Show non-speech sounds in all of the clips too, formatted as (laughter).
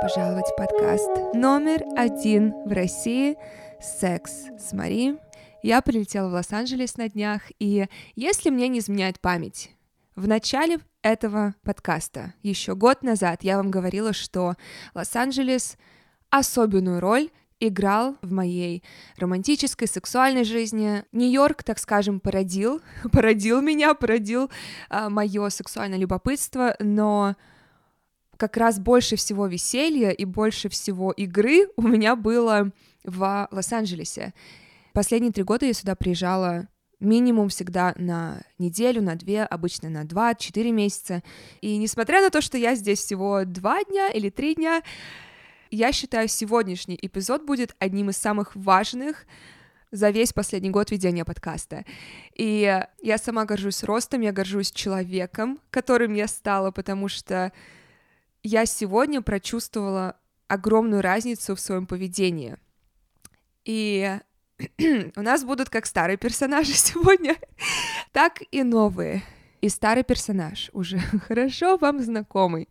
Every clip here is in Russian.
Пожаловать в подкаст номер один в России «Секс с Мари». Я прилетела в Лос-Анджелес на днях, и если мне не изменяет память, в начале этого подкаста, еще год назад, я вам говорила, что Лос-Анджелес особенную роль играл в моей романтической, сексуальной жизни. Нью-Йорк, так скажем, породил, (laughs) породил меня, породил а, мое сексуальное любопытство, но как раз больше всего веселья и больше всего игры у меня было в Лос-Анджелесе. Последние три года я сюда приезжала минимум всегда на неделю, на две, обычно на два, четыре месяца. И несмотря на то, что я здесь всего два дня или три дня, я считаю, сегодняшний эпизод будет одним из самых важных за весь последний год ведения подкаста. И я сама горжусь ростом, я горжусь человеком, которым я стала, потому что я сегодня прочувствовала огромную разницу в своем поведении. И (clears throat) у нас будут как старые персонажи (laughs) сегодня, так и новые. И старый персонаж уже (laughs) хорошо вам знакомый,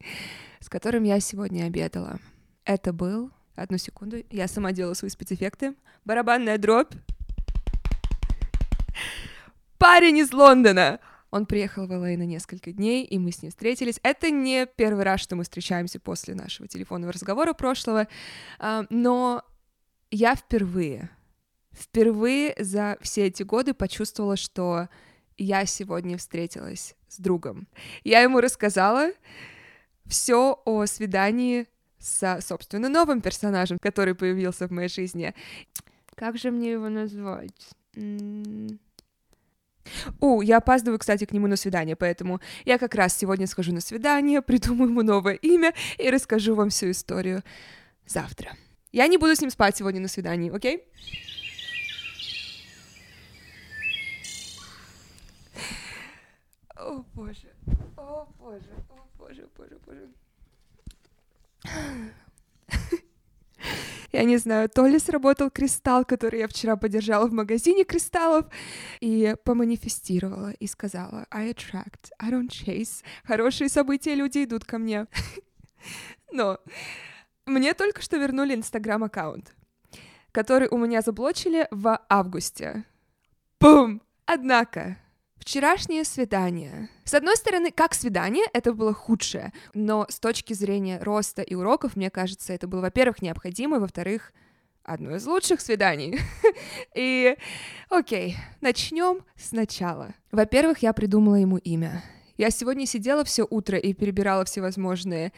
с которым я сегодня обедала. Это был... Одну секунду, я сама делала свои спецэффекты. Барабанная дробь. Парень из Лондона! Он приехал в ЛА на несколько дней, и мы с ним встретились. Это не первый раз, что мы встречаемся после нашего телефонного разговора прошлого, а, но я впервые, впервые за все эти годы почувствовала, что я сегодня встретилась с другом. Я ему рассказала все о свидании с, собственно, новым персонажем, который появился в моей жизни. Как же мне его назвать? О, я опаздываю, кстати, к нему на свидание, поэтому я как раз сегодня схожу на свидание, (laughs) придумаю ему новое имя и расскажу вам всю историю завтра. Я не буду с ним спать сегодня на свидании, окей? О боже, о боже, о боже, боже, боже. Я не знаю, то ли сработал кристалл, который я вчера подержала в магазине кристаллов, и поманифестировала, и сказала «I attract, I don't chase». Хорошие события, люди идут ко мне. (laughs) Но мне только что вернули инстаграм-аккаунт, который у меня заблочили в августе. Бум! Однако, Вчерашнее свидание. С одной стороны, как свидание, это было худшее, но с точки зрения роста и уроков, мне кажется, это было, во-первых, необходимо, во-вторых, одно из лучших свиданий. (laughs) И, окей, начнем сначала. Во-первых, я придумала ему имя. Я сегодня сидела все утро и перебирала всевозможные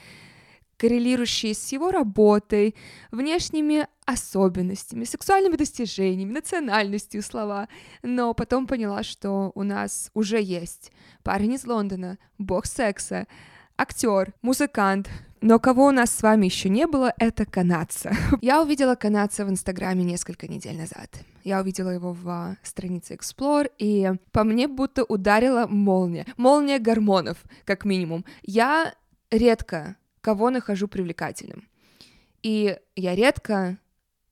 коррелирующие с его работой, внешними особенностями, сексуальными достижениями, национальностью слова, но потом поняла, что у нас уже есть парень из Лондона, бог секса, актер, музыкант, но кого у нас с вами еще не было, это канадца. (laughs) Я увидела канадца в Инстаграме несколько недель назад. Я увидела его в странице Explore, и по мне будто ударила молния. Молния гормонов, как минимум. Я редко кого нахожу привлекательным. И я редко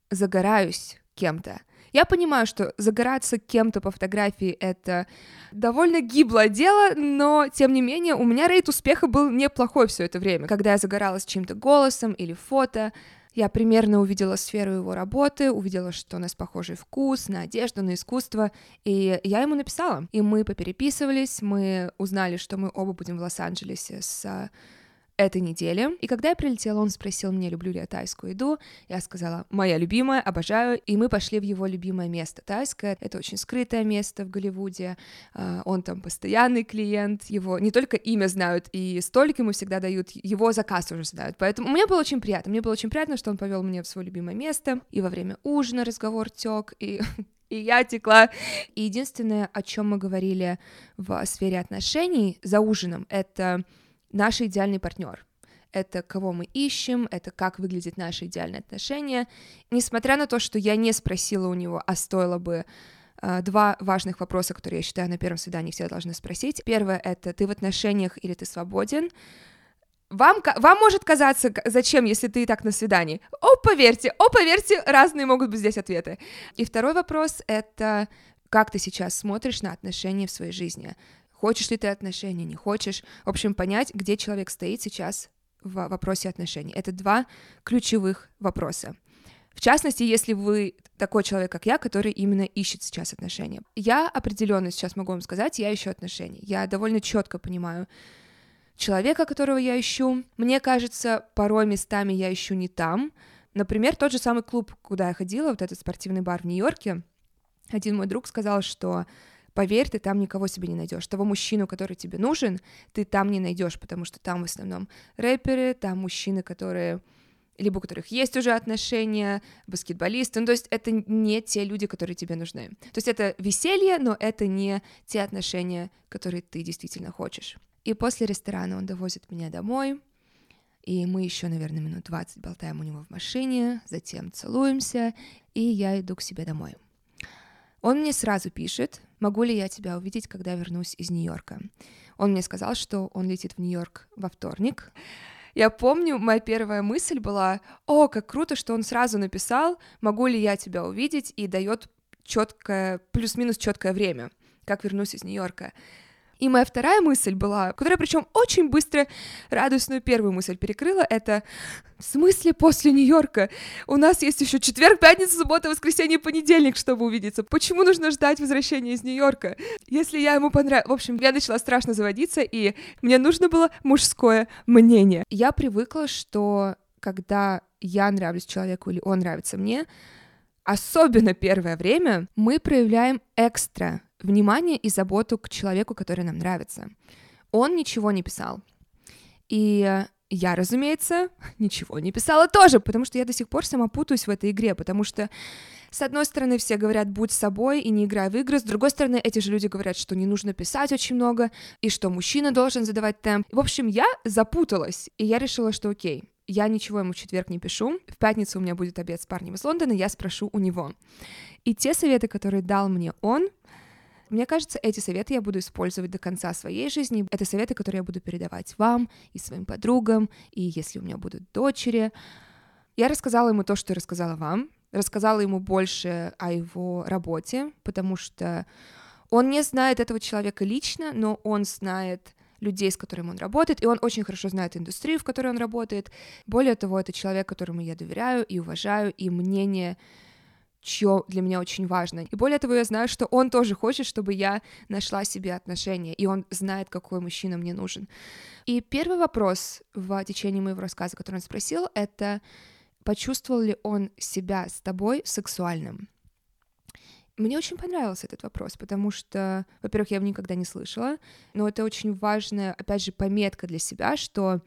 загораюсь кем-то. Я понимаю, что загораться кем-то по фотографии — это довольно гиблое дело, но, тем не менее, у меня рейд успеха был неплохой все это время. Когда я загоралась чьим-то голосом или фото, я примерно увидела сферу его работы, увидела, что у нас похожий вкус на одежду, на искусство, и я ему написала. И мы попереписывались, мы узнали, что мы оба будем в Лос-Анджелесе с этой неделе. И когда я прилетела, он спросил меня, люблю ли я тайскую еду. Я сказала, моя любимая, обожаю. И мы пошли в его любимое место. Тайское — это очень скрытое место в Голливуде. А, он там постоянный клиент. Его не только имя знают, и столик ему всегда дают, его заказ уже знают. Поэтому мне было очень приятно. Мне было очень приятно, что он повел меня в свое любимое место. И во время ужина разговор тек, и (laughs) и я текла. И единственное, о чем мы говорили в сфере отношений за ужином, это наш идеальный партнер. Это кого мы ищем, это как выглядит наше идеальное отношение. Несмотря на то, что я не спросила у него, а стоило бы э, два важных вопроса, которые я считаю на первом свидании все должны спросить. Первое — это ты в отношениях или ты свободен? Вам, вам может казаться, зачем, если ты и так на свидании? О, поверьте, о, поверьте, разные могут быть здесь ответы. И второй вопрос — это как ты сейчас смотришь на отношения в своей жизни? Хочешь ли ты отношения, не хочешь. В общем, понять, где человек стоит сейчас в вопросе отношений. Это два ключевых вопроса. В частности, если вы такой человек, как я, который именно ищет сейчас отношения. Я определенно сейчас могу вам сказать, я ищу отношения. Я довольно четко понимаю человека, которого я ищу. Мне кажется, порой местами я ищу не там. Например, тот же самый клуб, куда я ходила, вот этот спортивный бар в Нью-Йорке. Один мой друг сказал, что поверь, ты там никого себе не найдешь. Того мужчину, который тебе нужен, ты там не найдешь, потому что там в основном рэперы, там мужчины, которые либо у которых есть уже отношения, баскетболисты, ну, то есть это не те люди, которые тебе нужны. То есть это веселье, но это не те отношения, которые ты действительно хочешь. И после ресторана он довозит меня домой, и мы еще, наверное, минут 20 болтаем у него в машине, затем целуемся, и я иду к себе домой. Он мне сразу пишет, могу ли я тебя увидеть, когда вернусь из Нью-Йорка. Он мне сказал, что он летит в Нью-Йорк во вторник, я помню, моя первая мысль была, о, как круто, что он сразу написал, могу ли я тебя увидеть, и дает четкое, плюс-минус четкое время, как вернусь из Нью-Йорка. И моя вторая мысль была, которая причем очень быстро радостную первую мысль перекрыла, это в смысле после Нью-Йорка? У нас есть еще четверг, пятница, суббота, воскресенье, понедельник, чтобы увидеться. Почему нужно ждать возвращения из Нью-Йорка? Если я ему понравилась... В общем, я начала страшно заводиться, и мне нужно было мужское мнение. Я привыкла, что когда я нравлюсь человеку или он нравится мне, особенно первое время, мы проявляем экстра внимание и заботу к человеку, который нам нравится. Он ничего не писал. И я, разумеется, (laughs) ничего не писала тоже, потому что я до сих пор сама путаюсь в этой игре, потому что, с одной стороны, все говорят «будь собой и не играй в игры», с другой стороны, эти же люди говорят, что не нужно писать очень много, и что мужчина должен задавать темп. В общем, я запуталась, и я решила, что окей, я ничего ему в четверг не пишу, в пятницу у меня будет обед с парнем из Лондона, я спрошу у него. И те советы, которые дал мне он, мне кажется, эти советы я буду использовать до конца своей жизни. Это советы, которые я буду передавать вам и своим подругам, и если у меня будут дочери. Я рассказала ему то, что я рассказала вам, рассказала ему больше о его работе, потому что он не знает этого человека лично, но он знает людей, с которыми он работает, и он очень хорошо знает индустрию, в которой он работает. Более того, это человек, которому я доверяю и уважаю, и мнение чье для меня очень важно. И более того, я знаю, что он тоже хочет, чтобы я нашла себе отношения, и он знает, какой мужчина мне нужен. И первый вопрос в течение моего рассказа, который он спросил, это почувствовал ли он себя с тобой сексуальным? Мне очень понравился этот вопрос, потому что, во-первых, я его никогда не слышала, но это очень важная, опять же, пометка для себя, что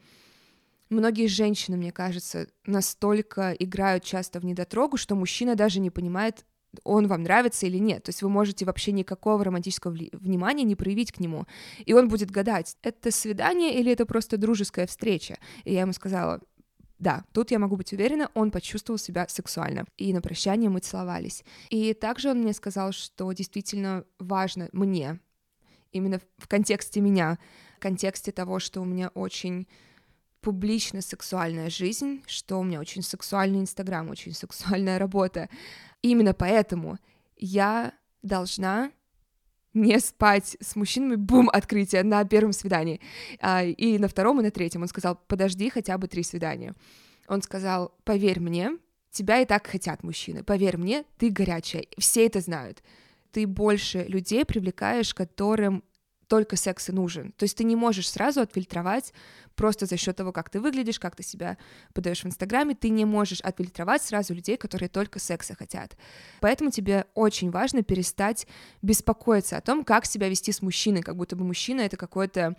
Многие женщины, мне кажется, настолько играют часто в недотрогу, что мужчина даже не понимает, он вам нравится или нет. То есть вы можете вообще никакого романтического внимания не проявить к нему. И он будет гадать, это свидание или это просто дружеская встреча. И я ему сказала, да, тут я могу быть уверена, он почувствовал себя сексуально. И на прощание мы целовались. И также он мне сказал, что действительно важно мне, именно в контексте меня, в контексте того, что у меня очень публично сексуальная жизнь, что у меня очень сексуальный Инстаграм, очень сексуальная работа. Именно поэтому я должна не спать с мужчинами, бум, открытие на первом свидании. А, и на втором, и на третьем. Он сказал, подожди хотя бы три свидания. Он сказал, поверь мне, тебя и так хотят мужчины. Поверь мне, ты горячая. Все это знают. Ты больше людей привлекаешь, которым только секс и нужен. То есть ты не можешь сразу отфильтровать просто за счет того, как ты выглядишь, как ты себя подаешь в Инстаграме, ты не можешь отфильтровать сразу людей, которые только секса хотят. Поэтому тебе очень важно перестать беспокоиться о том, как себя вести с мужчиной, как будто бы мужчина это какой-то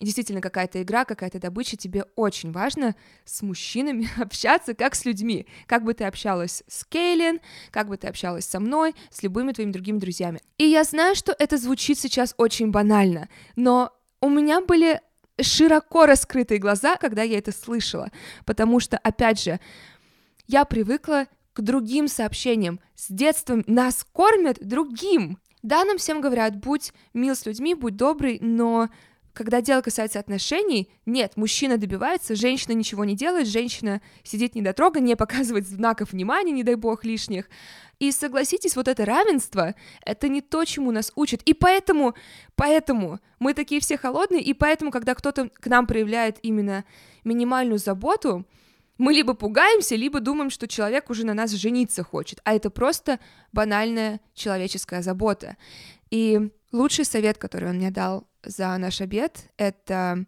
действительно какая-то игра, какая-то добыча, тебе очень важно с мужчинами (laughs) общаться как с людьми. Как бы ты общалась с Кейлин, как бы ты общалась со мной, с любыми твоими другими друзьями. И я знаю, что это звучит сейчас очень банально, но у меня были широко раскрытые глаза, когда я это слышала, потому что, опять же, я привыкла к другим сообщениям. С детства нас кормят другим. Да, нам всем говорят, будь мил с людьми, будь добрый, но когда дело касается отношений, нет, мужчина добивается, женщина ничего не делает, женщина сидит недотрога, не показывает знаков внимания, не дай бог, лишних. И согласитесь, вот это равенство, это не то, чему нас учат. И поэтому, поэтому мы такие все холодные, и поэтому, когда кто-то к нам проявляет именно минимальную заботу, мы либо пугаемся, либо думаем, что человек уже на нас жениться хочет, а это просто банальная человеческая забота. И лучший совет, который он мне дал за наш обед, это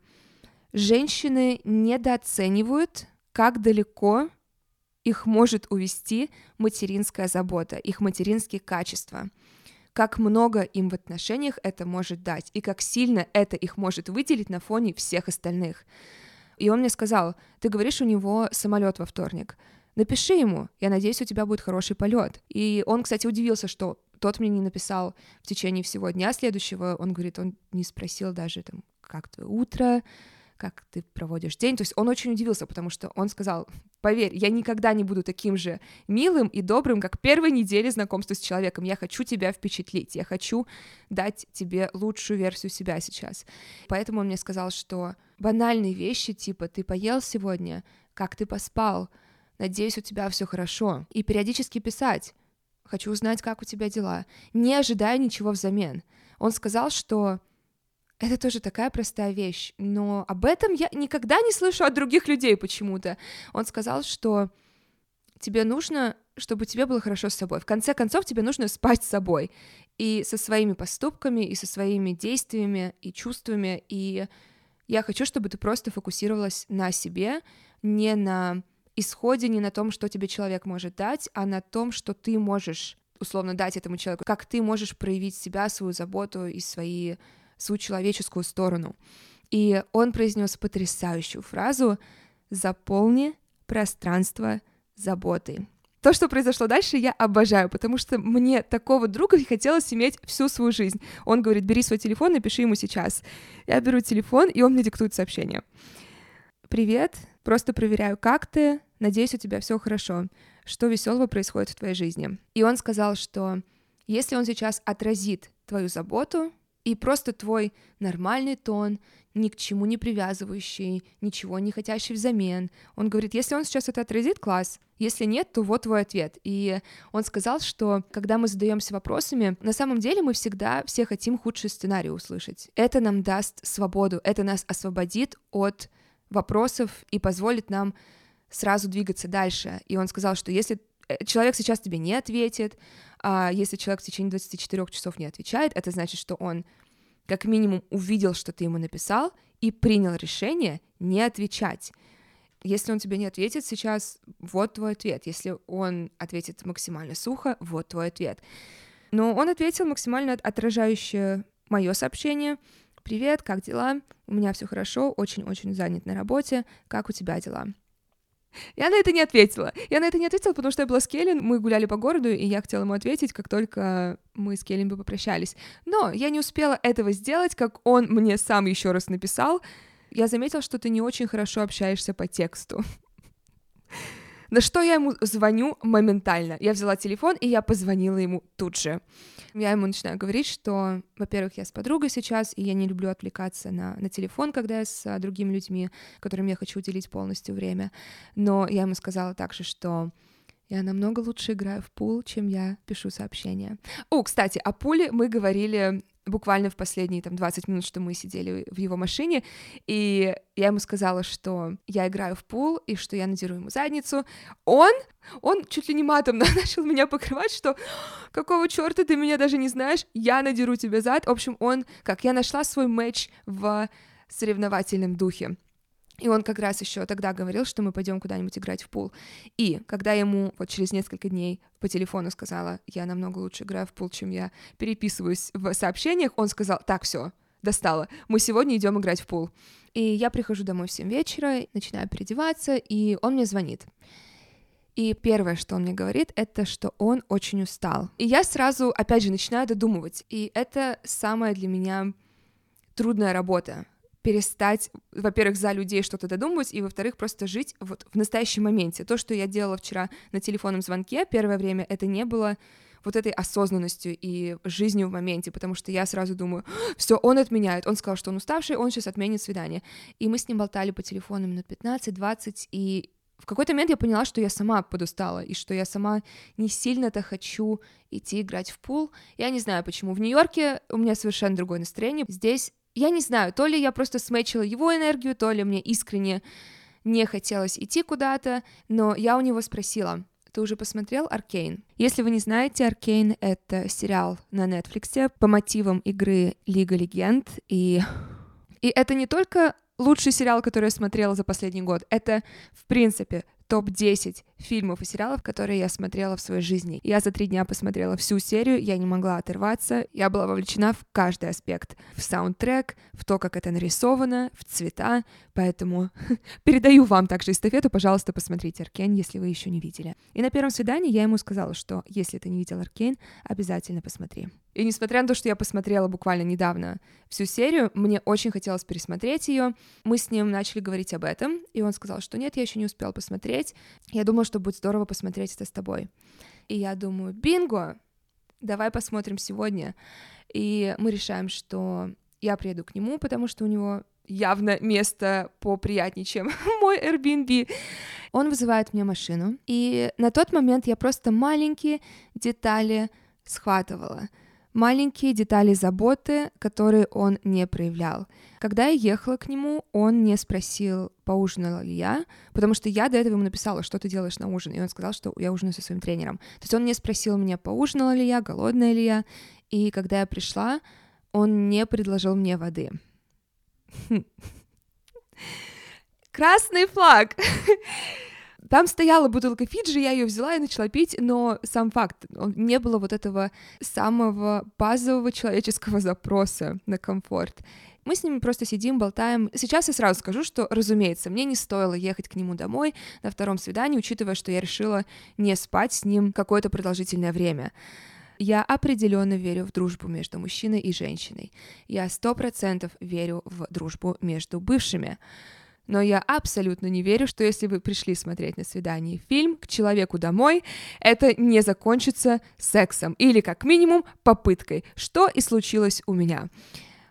женщины недооценивают, как далеко их может увести материнская забота, их материнские качества как много им в отношениях это может дать, и как сильно это их может выделить на фоне всех остальных. И он мне сказал, ты говоришь, у него самолет во вторник. Напиши ему, я надеюсь, у тебя будет хороший полет. И он, кстати, удивился, что тот мне не написал в течение всего дня следующего. Он говорит, он не спросил даже там, как твое утро, как ты проводишь день. То есть он очень удивился, потому что он сказал, поверь, я никогда не буду таким же милым и добрым, как первой недели знакомства с человеком. Я хочу тебя впечатлить, я хочу дать тебе лучшую версию себя сейчас. Поэтому он мне сказал, что банальные вещи, типа ты поел сегодня, как ты поспал, надеюсь, у тебя все хорошо. И периодически писать, хочу узнать, как у тебя дела, не ожидая ничего взамен. Он сказал, что это тоже такая простая вещь, но об этом я никогда не слышу от других людей почему-то. Он сказал, что тебе нужно, чтобы тебе было хорошо с собой. В конце концов, тебе нужно спать с собой и со своими поступками, и со своими действиями, и чувствами. И я хочу, чтобы ты просто фокусировалась на себе, не на исходе, не на том, что тебе человек может дать, а на том, что ты можешь условно дать этому человеку, как ты можешь проявить себя, свою заботу и свои свою человеческую сторону. И он произнес потрясающую фразу «Заполни пространство заботы». То, что произошло дальше, я обожаю, потому что мне такого друга хотелось иметь всю свою жизнь. Он говорит, бери свой телефон, напиши ему сейчас. Я беру телефон, и он мне диктует сообщение. «Привет, просто проверяю, как ты, надеюсь, у тебя все хорошо. Что веселого происходит в твоей жизни?» И он сказал, что если он сейчас отразит твою заботу, и просто твой нормальный тон, ни к чему не привязывающий, ничего не хотящий взамен. Он говорит, если он сейчас это отразит, класс. Если нет, то вот твой ответ. И он сказал, что когда мы задаемся вопросами, на самом деле мы всегда все хотим худший сценарий услышать. Это нам даст свободу, это нас освободит от вопросов и позволит нам сразу двигаться дальше. И он сказал, что если э, человек сейчас тебе не ответит, а если человек в течение 24 часов не отвечает, это значит, что он как минимум увидел, что ты ему написал, и принял решение не отвечать. Если он тебе не ответит сейчас, вот твой ответ. Если он ответит максимально сухо, вот твой ответ. Но он ответил максимально отражающее мое сообщение. Привет, как дела? У меня все хорошо, очень-очень занят на работе. Как у тебя дела? Я на это не ответила. Я на это не ответила, потому что я была с Келлен, мы гуляли по городу, и я хотела ему ответить, как только мы с Келлен бы попрощались. Но я не успела этого сделать, как он мне сам еще раз написал. Я заметила, что ты не очень хорошо общаешься по тексту. На что я ему звоню моментально. Я взяла телефон, и я позвонила ему тут же. Я ему начинаю говорить, что, во-первых, я с подругой сейчас, и я не люблю отвлекаться на, на телефон, когда я с а, другими людьми, которым я хочу уделить полностью время. Но я ему сказала также, что я намного лучше играю в пул, чем я пишу сообщения. О, кстати, о пуле мы говорили буквально в последние там 20 минут, что мы сидели в его машине, и я ему сказала, что я играю в пул, и что я надеру ему задницу. Он, он чуть ли не матом (laughs) начал меня покрывать, что какого черта ты меня даже не знаешь, я надеру тебе зад. В общем, он, как я нашла свой матч в соревновательном духе. И он как раз еще тогда говорил, что мы пойдем куда-нибудь играть в пул. И когда ему вот через несколько дней по телефону сказала, я намного лучше играю в пул, чем я переписываюсь в сообщениях, он сказал, так, все, достало, мы сегодня идем играть в пул. И я прихожу домой в 7 вечера, начинаю переодеваться, и он мне звонит. И первое, что он мне говорит, это что он очень устал. И я сразу, опять же, начинаю додумывать. И это самая для меня трудная работа перестать, во-первых, за людей что-то додумывать, и, во-вторых, просто жить вот в настоящем моменте. То, что я делала вчера на телефонном звонке первое время, это не было вот этой осознанностью и жизнью в моменте, потому что я сразу думаю, все, он отменяет, он сказал, что он уставший, он сейчас отменит свидание. И мы с ним болтали по телефону минут 15-20, и в какой-то момент я поняла, что я сама подустала, и что я сама не сильно-то хочу идти играть в пул. Я не знаю почему. В Нью-Йорке у меня совершенно другое настроение. Здесь я не знаю, то ли я просто сметчила его энергию, то ли мне искренне не хотелось идти куда-то, но я у него спросила, ты уже посмотрел Аркейн? Если вы не знаете, Аркейн — это сериал на Netflix по мотивам игры Лига Легенд, и... И это не только лучший сериал, который я смотрела за последний год. Это, в принципе, топ-10 фильмов и сериалов, которые я смотрела в своей жизни. Я за три дня посмотрела всю серию, я не могла оторваться, я была вовлечена в каждый аспект, в саундтрек, в то, как это нарисовано, в цвета, поэтому (laughs) передаю вам также эстафету, пожалуйста, посмотрите Аркейн, если вы еще не видели. И на первом свидании я ему сказала, что если ты не видел Аркейн, обязательно посмотри. И несмотря на то, что я посмотрела буквально недавно всю серию, мне очень хотелось пересмотреть ее. Мы с ним начали говорить об этом, и он сказал, что нет, я еще не успел посмотреть. Я думала, что будет здорово посмотреть это с тобой. И я думаю, бинго, давай посмотрим сегодня. И мы решаем, что я приеду к нему, потому что у него явно место поприятнее, чем (laughs) мой Airbnb. Он вызывает мне машину, и на тот момент я просто маленькие детали схватывала — маленькие детали заботы, которые он не проявлял. Когда я ехала к нему, он не спросил, поужинала ли я, потому что я до этого ему написала, что ты делаешь на ужин, и он сказал, что я ужинаю со своим тренером. То есть он не спросил меня, поужинала ли я, голодная ли я, и когда я пришла, он не предложил мне воды. (laughs) Красный флаг! (laughs) Там стояла бутылка Фиджи, я ее взяла и начала пить, но сам факт, не было вот этого самого базового человеческого запроса на комфорт. Мы с ним просто сидим, болтаем. Сейчас я сразу скажу, что, разумеется, мне не стоило ехать к нему домой на втором свидании, учитывая, что я решила не спать с ним какое-то продолжительное время. Я определенно верю в дружбу между мужчиной и женщиной. Я сто процентов верю в дружбу между бывшими. Но я абсолютно не верю, что если вы пришли смотреть на свидание фильм к человеку домой, это не закончится сексом или как минимум попыткой, что и случилось у меня.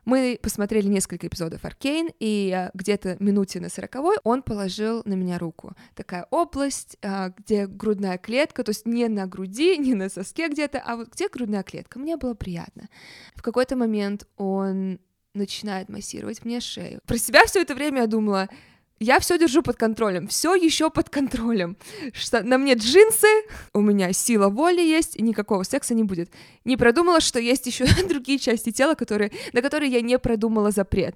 Мы посмотрели несколько эпизодов Аркейн, и э, где-то минуте на сороковой он положил на меня руку. Такая область, э, где грудная клетка, то есть не на груди, не на соске где-то, а вот где грудная клетка. Мне было приятно. В какой-то момент он начинает массировать мне шею. Про себя все это время я думала, я все держу под контролем, все еще под контролем. Что на мне джинсы, у меня сила воли есть, и никакого секса не будет. Не продумала, что есть еще (laughs) другие части тела, которые, на которые я не продумала запрет.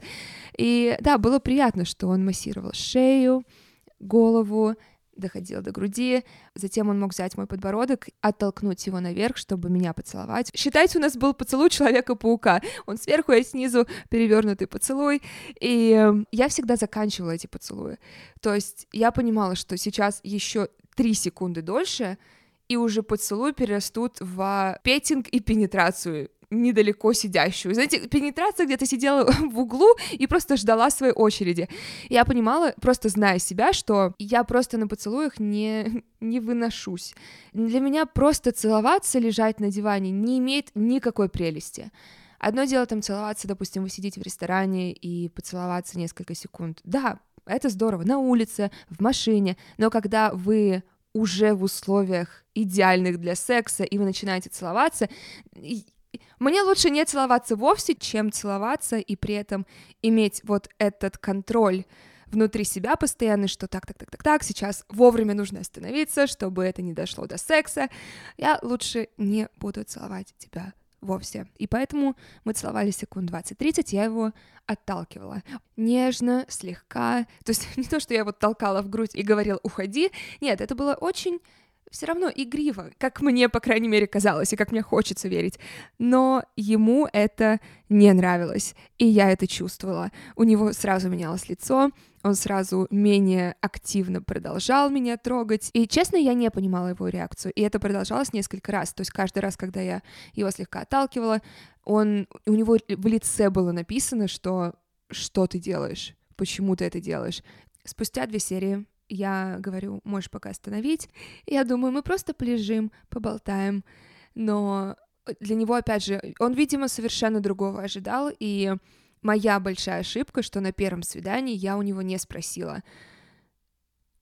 И да, было приятно, что он массировал шею, голову, доходил до груди, затем он мог взять мой подбородок, оттолкнуть его наверх, чтобы меня поцеловать. Считайте, у нас был поцелуй Человека-паука. Он сверху, я снизу, перевернутый поцелуй. И эм, я всегда заканчивала эти поцелуи. То есть я понимала, что сейчас еще три секунды дольше, и уже поцелуй перерастут в петинг и пенетрацию недалеко сидящую. Знаете, пенетрация где-то сидела (laughs) в углу и просто ждала своей очереди. Я понимала, просто зная себя, что я просто на поцелуях не, (laughs) не выношусь. Для меня просто целоваться, лежать на диване не имеет никакой прелести. Одно дело там целоваться, допустим, вы сидите в ресторане и поцеловаться несколько секунд. Да, это здорово, на улице, в машине, но когда вы уже в условиях идеальных для секса, и вы начинаете целоваться, мне лучше не целоваться вовсе, чем целоваться и при этом иметь вот этот контроль внутри себя постоянно, что так, так, так, так, так, сейчас вовремя нужно остановиться, чтобы это не дошло до секса. Я лучше не буду целовать тебя вовсе. И поэтому мы целовались секунд 20-30, я его отталкивала. Нежно, слегка. То есть (laughs) не то, что я вот толкала в грудь и говорила «уходи». Нет, это было очень все равно игриво, как мне, по крайней мере, казалось, и как мне хочется верить. Но ему это не нравилось, и я это чувствовала. У него сразу менялось лицо, он сразу менее активно продолжал меня трогать. И, честно, я не понимала его реакцию. И это продолжалось несколько раз. То есть каждый раз, когда я его слегка отталкивала, он, у него в лице было написано, что «что ты делаешь? Почему ты это делаешь?» Спустя две серии я говорю, можешь пока остановить. Я думаю, мы просто полежим, поболтаем. Но для него, опять же, он, видимо, совершенно другого ожидал, и моя большая ошибка, что на первом свидании я у него не спросила,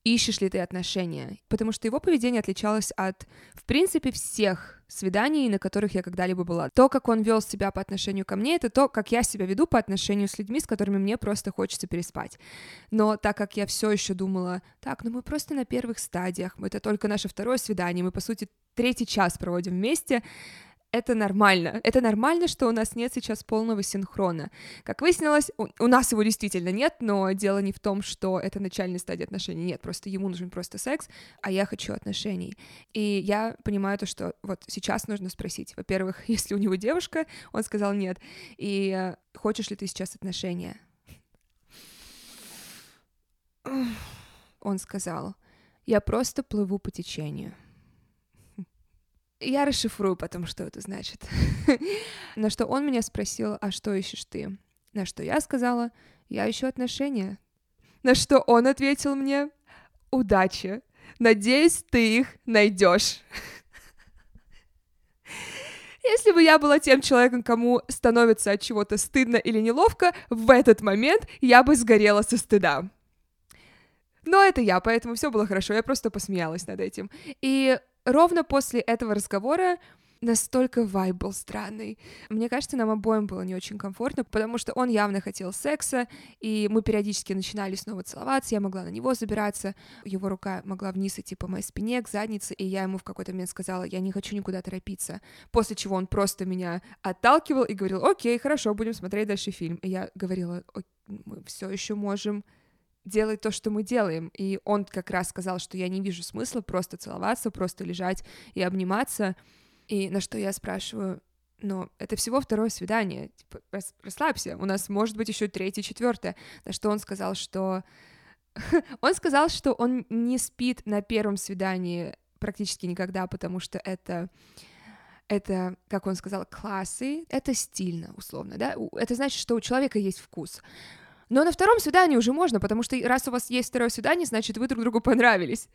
ищешь ли ты отношения, потому что его поведение отличалось от, в принципе, всех свиданий, на которых я когда-либо была. То, как он вел себя по отношению ко мне, это то, как я себя веду по отношению с людьми, с которыми мне просто хочется переспать. Но так как я все еще думала, так, ну мы просто на первых стадиях, это только наше второе свидание, мы, по сути, третий час проводим вместе, это нормально. Это нормально, что у нас нет сейчас полного синхрона. Как выяснилось, у, у нас его действительно нет, но дело не в том, что это начальная стадия отношений. Нет, просто ему нужен просто секс, а я хочу отношений. И я понимаю то, что вот сейчас нужно спросить. Во-первых, (laughs) если у него девушка, он сказал нет. И э, хочешь ли ты сейчас отношения? Он сказал, я просто плыву по течению. Я расшифрую потом, что это значит. (laughs) На что он меня спросил, а что ищешь ты? На что я сказала, я ищу отношения. На что он ответил мне, удачи. Надеюсь, ты их найдешь. (laughs) Если бы я была тем человеком, кому становится от чего-то стыдно или неловко, в этот момент я бы сгорела со стыда. Но это я, поэтому все было хорошо, я просто посмеялась над этим. И ровно после этого разговора настолько вайб был странный. Мне кажется, нам обоим было не очень комфортно, потому что он явно хотел секса, и мы периодически начинали снова целоваться, я могла на него забираться, его рука могла вниз идти по моей спине, к заднице, и я ему в какой-то момент сказала, я не хочу никуда торопиться, после чего он просто меня отталкивал и говорил, окей, хорошо, будем смотреть дальше фильм. И я говорила, мы все еще можем делать то, что мы делаем. И он как раз сказал, что я не вижу смысла просто целоваться, просто лежать и обниматься. И на что я спрашиваю, но это всего второе свидание, типа, расслабься, у нас может быть еще третье, четвертое. На что он сказал, что... (laughs) он сказал, что он не спит на первом свидании практически никогда, потому что это это, как он сказал, классы, это стильно, условно, да, это значит, что у человека есть вкус. Но на втором свидании уже можно, потому что раз у вас есть второе свидание, значит, вы друг другу понравились.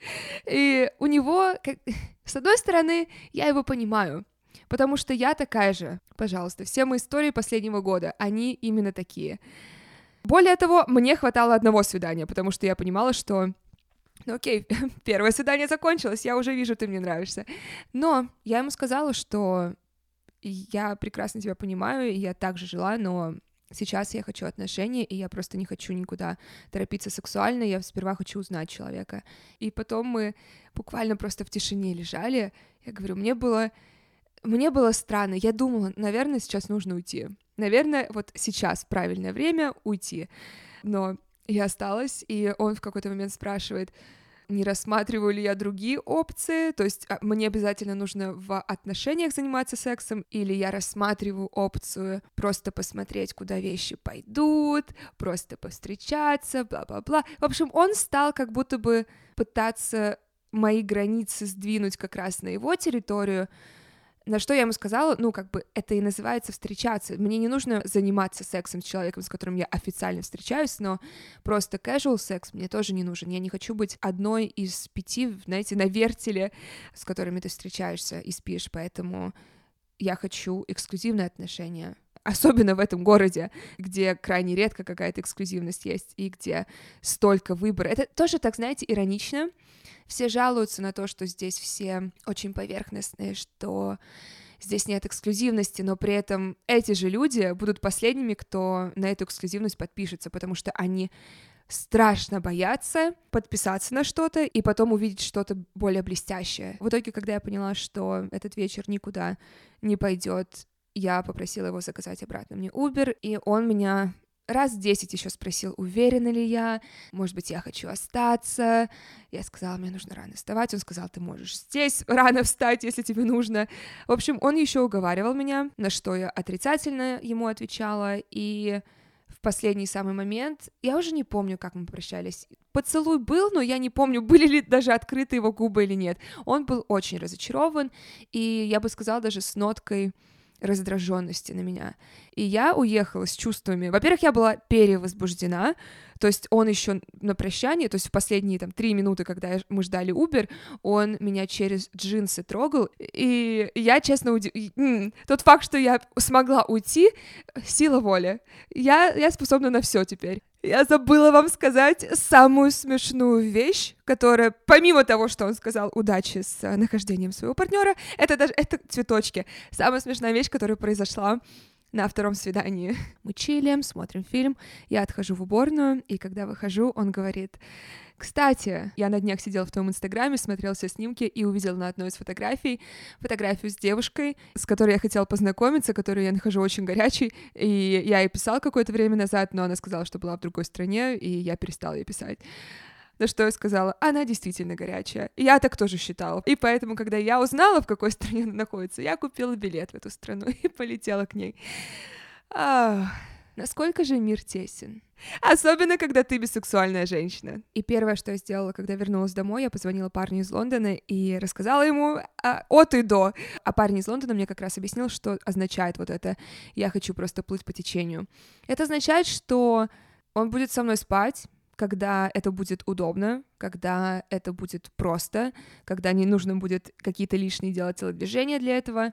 И у него, как... (laughs) с одной стороны, я его понимаю, потому что я такая же. Пожалуйста, все мои истории последнего года, они именно такие. Более того, мне хватало одного свидания, потому что я понимала, что ну окей, (laughs) первое свидание закончилось, я уже вижу, ты мне нравишься. Но я ему сказала, что я прекрасно тебя понимаю, и я также жила, но Сейчас я хочу отношения, и я просто не хочу никуда торопиться сексуально, я сперва хочу узнать человека. И потом мы буквально просто в тишине лежали. Я говорю, мне было... Мне было странно, я думала, наверное, сейчас нужно уйти. Наверное, вот сейчас правильное время уйти. Но я осталась, и он в какой-то момент спрашивает, не рассматриваю ли я другие опции, то есть а, мне обязательно нужно в отношениях заниматься сексом, или я рассматриваю опцию просто посмотреть, куда вещи пойдут, просто повстречаться, бла-бла-бла. В общем, он стал как будто бы пытаться мои границы сдвинуть как раз на его территорию, на что я ему сказала, ну, как бы это и называется встречаться. Мне не нужно заниматься сексом с человеком, с которым я официально встречаюсь, но просто casual секс мне тоже не нужен. Я не хочу быть одной из пяти, знаете, на вертеле, с которыми ты встречаешься и спишь, поэтому я хочу эксклюзивные отношения, особенно в этом городе, где крайне редко какая-то эксклюзивность есть и где столько выбора. Это тоже так, знаете, иронично, все жалуются на то, что здесь все очень поверхностные, что здесь нет эксклюзивности, но при этом эти же люди будут последними, кто на эту эксклюзивность подпишется, потому что они страшно боятся подписаться на что-то и потом увидеть что-то более блестящее. В итоге, когда я поняла, что этот вечер никуда не пойдет, я попросила его заказать обратно мне Uber, и он меня раз десять еще спросил, уверена ли я, может быть, я хочу остаться. Я сказала, мне нужно рано вставать. Он сказал, ты можешь здесь (laughs) рано встать, если тебе нужно. В общем, он еще уговаривал меня, на что я отрицательно ему отвечала, и в последний самый момент, я уже не помню, как мы прощались. Поцелуй был, но я не помню, (laughs) были ли даже открыты его губы или нет. Он был очень разочарован, и я бы сказала даже с ноткой раздраженности на меня. И я уехала с чувствами. Во-первых, я была перевозбуждена, то есть он еще на прощание, то есть в последние там три минуты, когда мы ждали Uber, он меня через джинсы трогал, и я, честно, удив... тот факт, что я смогла уйти, сила воли. Я, я способна на все теперь. Я забыла вам сказать самую смешную вещь, которая, помимо того, что он сказал удачи с э, нахождением своего партнера, это даже это цветочки. Самая смешная вещь, которая произошла на втором свидании. Мы чилим, смотрим фильм, я отхожу в уборную, и когда выхожу, он говорит, кстати, я на днях сидел в твоем инстаграме, смотрел все снимки и увидел на одной из фотографий фотографию с девушкой, с которой я хотела познакомиться, которую я нахожу очень горячей, и я ей писал какое-то время назад, но она сказала, что была в другой стране, и я перестала ей писать. На что я сказала, она действительно горячая. Я так тоже считала. И поэтому, когда я узнала, в какой стране она находится, я купила билет в эту страну (laughs) и полетела к ней. Ах, насколько же мир тесен. Особенно, когда ты бисексуальная женщина. И первое, что я сделала, когда вернулась домой, я позвонила парню из Лондона и рассказала ему а, от и до. А парень из Лондона мне как раз объяснил, что означает вот это «я хочу просто плыть по течению». Это означает, что он будет со мной спать, когда это будет удобно, когда это будет просто, когда не нужно будет какие-то лишние делать телодвижения для этого,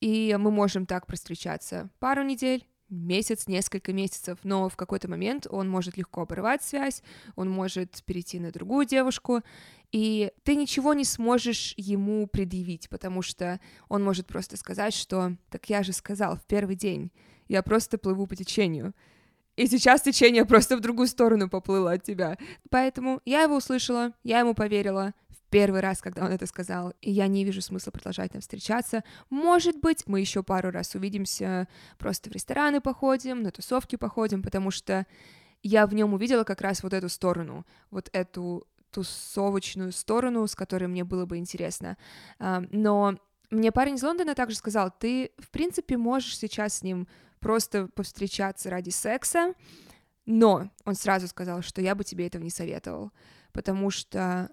и мы можем так простречаться пару недель, месяц, несколько месяцев, но в какой-то момент он может легко оборвать связь, он может перейти на другую девушку, и ты ничего не сможешь ему предъявить, потому что он может просто сказать, что «так я же сказал в первый день, я просто плыву по течению», и сейчас течение просто в другую сторону поплыло от тебя. Поэтому я его услышала, я ему поверила в первый раз, когда он это сказал, и я не вижу смысла продолжать там встречаться. Может быть, мы еще пару раз увидимся, просто в рестораны походим, на тусовки походим, потому что я в нем увидела как раз вот эту сторону, вот эту тусовочную сторону, с которой мне было бы интересно. Но мне парень из Лондона также сказал, ты, в принципе, можешь сейчас с ним просто повстречаться ради секса, но он сразу сказал, что я бы тебе этого не советовал, потому что...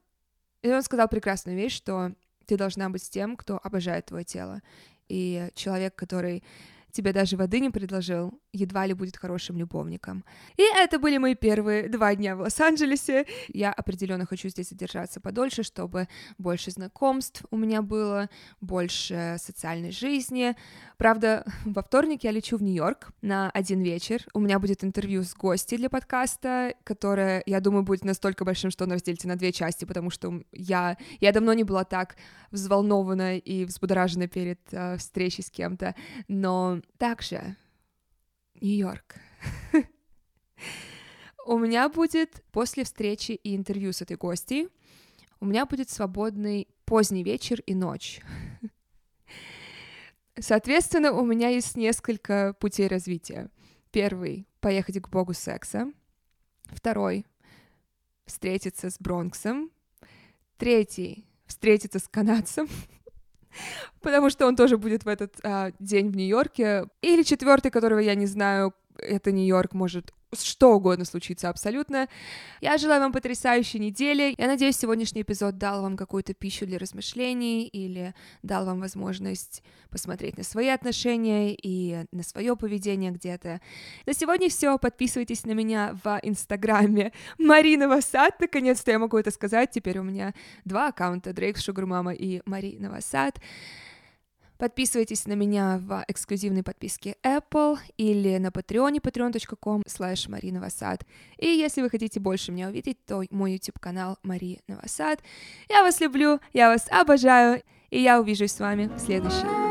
И он сказал прекрасную вещь, что ты должна быть тем, кто обожает твое тело. И человек, который тебе даже воды не предложил, едва ли будет хорошим любовником. И это были мои первые два дня в Лос-Анджелесе. Я определенно хочу здесь задержаться подольше, чтобы больше знакомств у меня было, больше социальной жизни. Правда, во вторник я лечу в Нью-Йорк на один вечер. У меня будет интервью с гостей для подкаста, которое, я думаю, будет настолько большим, что он разделится на две части, потому что я, я давно не была так взволнована и взбудоражена перед э, встречей с кем-то, но также Нью-Йорк. (laughs) У меня будет после встречи и интервью с этой гостьей, у меня будет свободный поздний вечер и ночь. (laughs) Соответственно, у меня есть несколько путей развития. Первый — поехать к богу секса. Второй — встретиться с Бронксом. Третий — встретиться с канадцем. (laughs) потому что он тоже будет в этот а, день в Нью-Йорке. Или четвертый, которого я не знаю, это Нью-Йорк, может что угодно случится абсолютно. Я желаю вам потрясающей недели. Я надеюсь, сегодняшний эпизод дал вам какую-то пищу для размышлений или дал вам возможность посмотреть на свои отношения и на свое поведение где-то. На сегодня все. Подписывайтесь на меня в Инстаграме (laughs) Марина Васад. Наконец-то я могу это сказать. Теперь у меня два аккаунта Дрейк Шугурмама и Марина Васад. Подписывайтесь на меня в эксклюзивной подписке Apple или на Patreon, patreon.com slash Васад. И если вы хотите больше меня увидеть, то мой YouTube-канал Мария Новосад. Я вас люблю, я вас обожаю, и я увижусь с вами в следующий